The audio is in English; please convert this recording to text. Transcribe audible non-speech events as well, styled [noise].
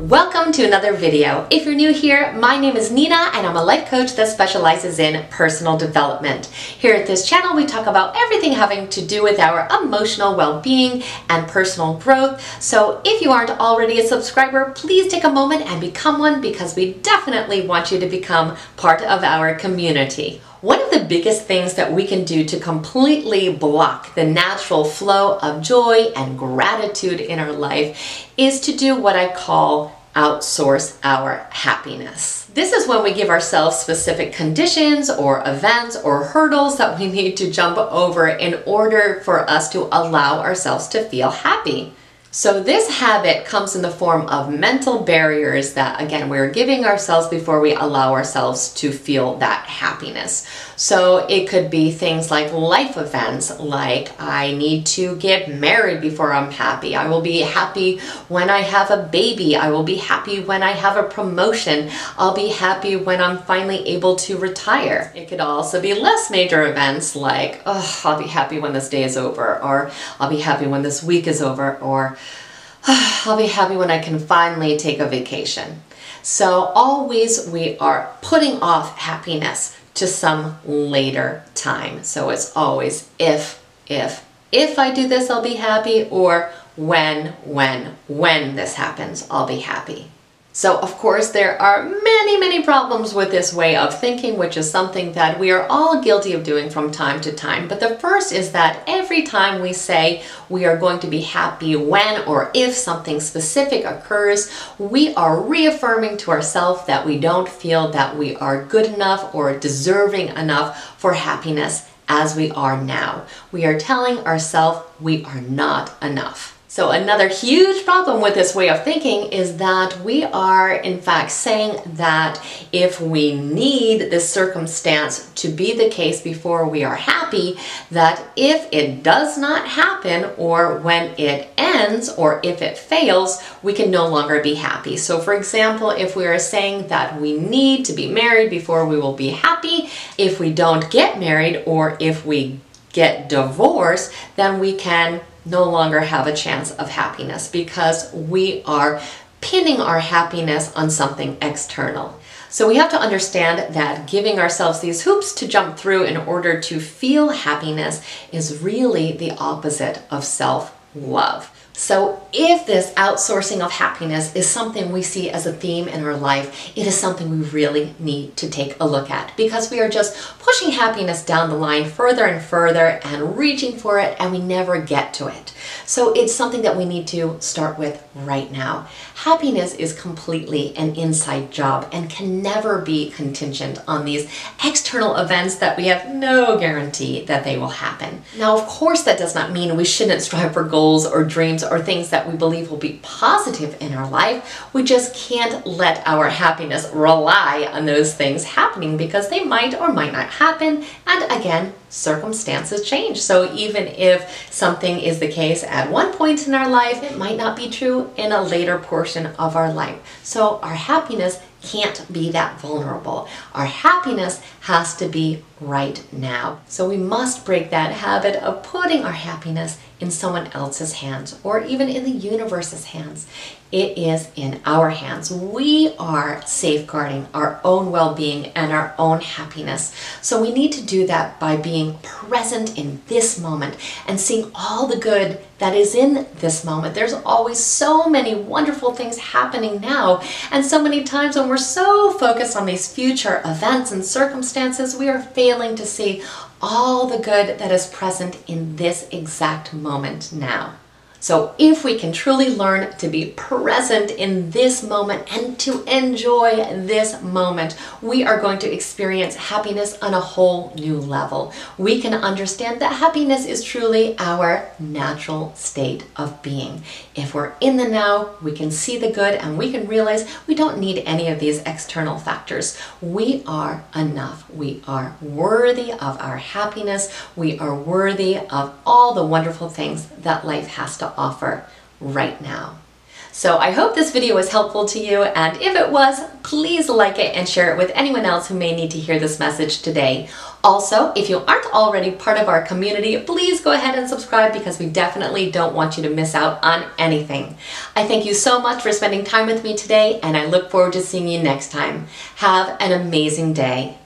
Welcome to another video. If you're new here, my name is Nina and I'm a life coach that specializes in personal development. Here at this channel, we talk about everything having to do with our emotional well-being and personal growth. So if you aren't already a subscriber, please take a moment and become one because we definitely want you to become part of our community. One of the biggest things that we can do to completely block the natural flow of joy and gratitude in our life is to do what I call outsource our happiness. This is when we give ourselves specific conditions or events or hurdles that we need to jump over in order for us to allow ourselves to feel happy. So this habit comes in the form of mental barriers that again we're giving ourselves before we allow ourselves to feel that happiness. So it could be things like life events like I need to get married before I'm happy. I will be happy when I have a baby. I will be happy when I have a promotion. I'll be happy when I'm finally able to retire. It could also be less major events like oh, I'll be happy when this day is over or I'll be happy when this week is over or [sighs] I'll be happy when I can finally take a vacation. So always we are putting off happiness to some later time. So it's always if, if, if I do this, I'll be happy, or when, when, when this happens, I'll be happy. So of course there are many, many problems with this way of thinking, which is something that we are all guilty of doing from time to time. But the first is that every time we say we are going to be happy when or if something specific occurs, we are reaffirming to ourselves that we don't feel that we are good enough or deserving enough for happiness as we are now. We are telling ourselves we are not enough. So another huge problem with this way of thinking is that we are in fact saying that if we need this circumstance to be the case before we are happy, that if it does not happen or when it ends or if it fails, we can no longer be happy. So for example, if we are saying that we need to be married before we will be happy, if we don't get married or if we get divorced, then we can no longer have a chance of happiness because we are pinning our happiness on something external. So we have to understand that giving ourselves these hoops to jump through in order to feel happiness is really the opposite of self love. So, if this outsourcing of happiness is something we see as a theme in our life, it is something we really need to take a look at because we are just pushing happiness down the line further and further and reaching for it, and we never get to it. So, it's something that we need to start with right now. Happiness is completely an inside job and can never be contingent on these external events that we have no guarantee that they will happen. Now, of course, that does not mean we shouldn't strive for goals or dreams or things that we believe will be positive in our life. We just can't let our happiness rely on those things happening because they might or might not happen. And again, circumstances change. So even if something is the case at one point in our life, it might not be true in a later portion of our life. So our happiness can't be that vulnerable. Our happiness has to be right now. So we must break that habit of putting our happiness in someone else's hands or even in the universe's hands. It is in our hands. We are safeguarding our own well being and our own happiness. So we need to do that by being present in this moment and seeing all the good that is in this moment. There's always so many wonderful things happening now. And so many times when we're so focused on these future events and circumstances, we are failing to see all the good that is present in this exact moment now. So if we can truly learn to be present in this moment and to enjoy this moment, we are going to experience happiness on a whole new level. We can understand that happiness is truly our natural state of being. If we're in the now, we can see the good and we can realize we don't need any of these external factors. We are enough. We are worthy of our happiness. We are worthy of all the wonderful things that life has to offer right now. So I hope this video was helpful to you, and if it was, please like it and share it with anyone else who may need to hear this message today. Also, if you aren't already part of our community, please go ahead and subscribe because we definitely don't want you to miss out on anything. I thank you so much for spending time with me today, and I look forward to seeing you next time. Have an amazing day.